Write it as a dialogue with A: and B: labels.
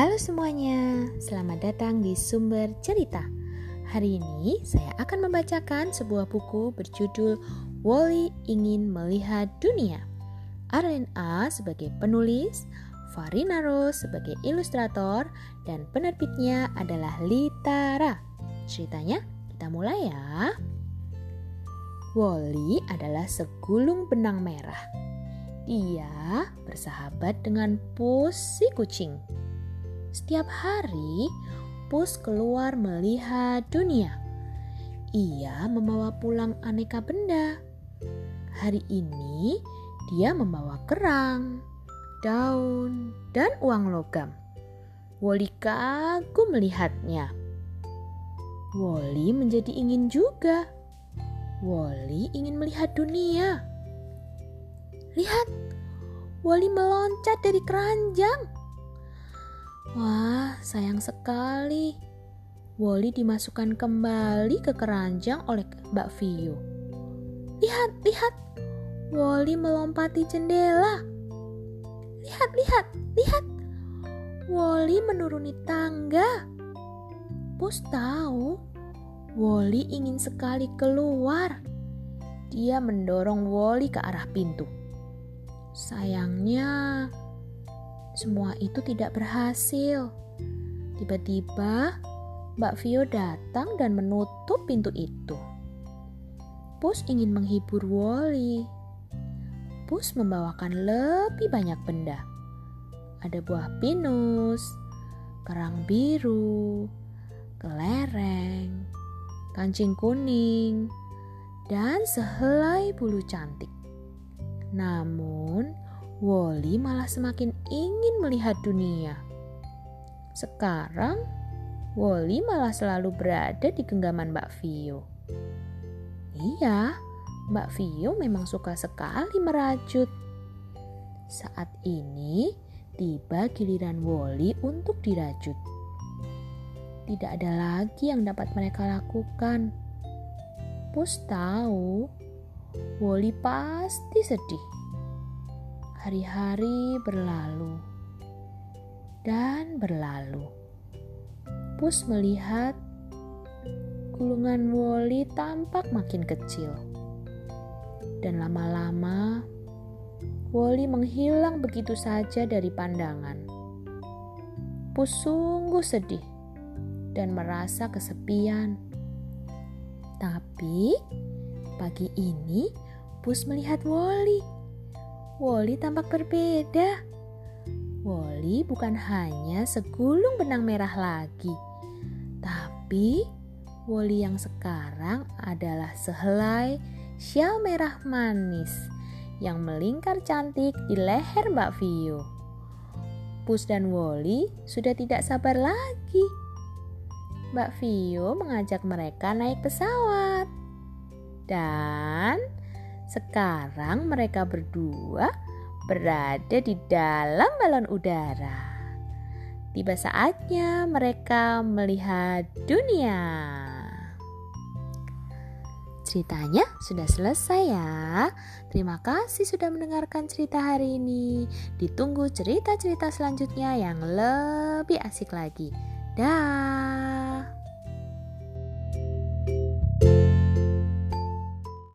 A: Halo semuanya, selamat datang di Sumber Cerita. Hari ini saya akan membacakan sebuah buku berjudul Wally Ingin Melihat Dunia. Arlen A sebagai penulis, Farina Rose sebagai ilustrator, dan penerbitnya adalah Litara. Ceritanya kita mulai ya. Wally adalah segulung benang merah. Dia bersahabat dengan Pus si kucing. Setiap hari, Pus keluar melihat dunia. Ia membawa pulang aneka benda. Hari ini, dia membawa kerang, daun, dan uang logam. Wally kagum melihatnya. Wally menjadi ingin juga Wally ingin melihat dunia. Lihat, Wally meloncat dari keranjang. Wah, sayang sekali. Wally dimasukkan kembali ke keranjang oleh Mbak Vio. Lihat, lihat. Wally melompati jendela. Lihat, lihat, lihat. Wally menuruni tangga. Pus tahu Wally ingin sekali keluar. Dia mendorong Wally ke arah pintu. Sayangnya, semua itu tidak berhasil. Tiba-tiba, Mbak Vio datang dan menutup pintu itu. Pus ingin menghibur Wally. Pus membawakan lebih banyak benda. Ada buah pinus, kerang biru, kelereng, kancing kuning, dan sehelai bulu cantik. Namun, Wally malah semakin ingin melihat dunia. Sekarang, Wally malah selalu berada di genggaman Mbak Vio. Iya, Mbak Vio memang suka sekali merajut. Saat ini, tiba giliran Wally untuk dirajut tidak ada lagi yang dapat mereka lakukan. Pus tahu, Woli pasti sedih. Hari-hari berlalu dan berlalu. Pus melihat gulungan Woli tampak makin kecil. Dan lama-lama, Woli menghilang begitu saja dari pandangan. Pus sungguh sedih dan merasa kesepian. Tapi pagi ini Pus melihat Woli. Woli tampak berbeda. Woli bukan hanya segulung benang merah lagi, tapi Woli yang sekarang adalah sehelai syal merah manis yang melingkar cantik di leher Mbak Vio. Pus dan Woli sudah tidak sabar lagi Mbak Vio mengajak mereka naik pesawat. Dan sekarang mereka berdua berada di dalam balon udara. Tiba saatnya mereka melihat dunia. Ceritanya sudah selesai ya. Terima kasih sudah mendengarkan cerita hari ini. Ditunggu cerita-cerita selanjutnya yang lebih asik lagi. Dah.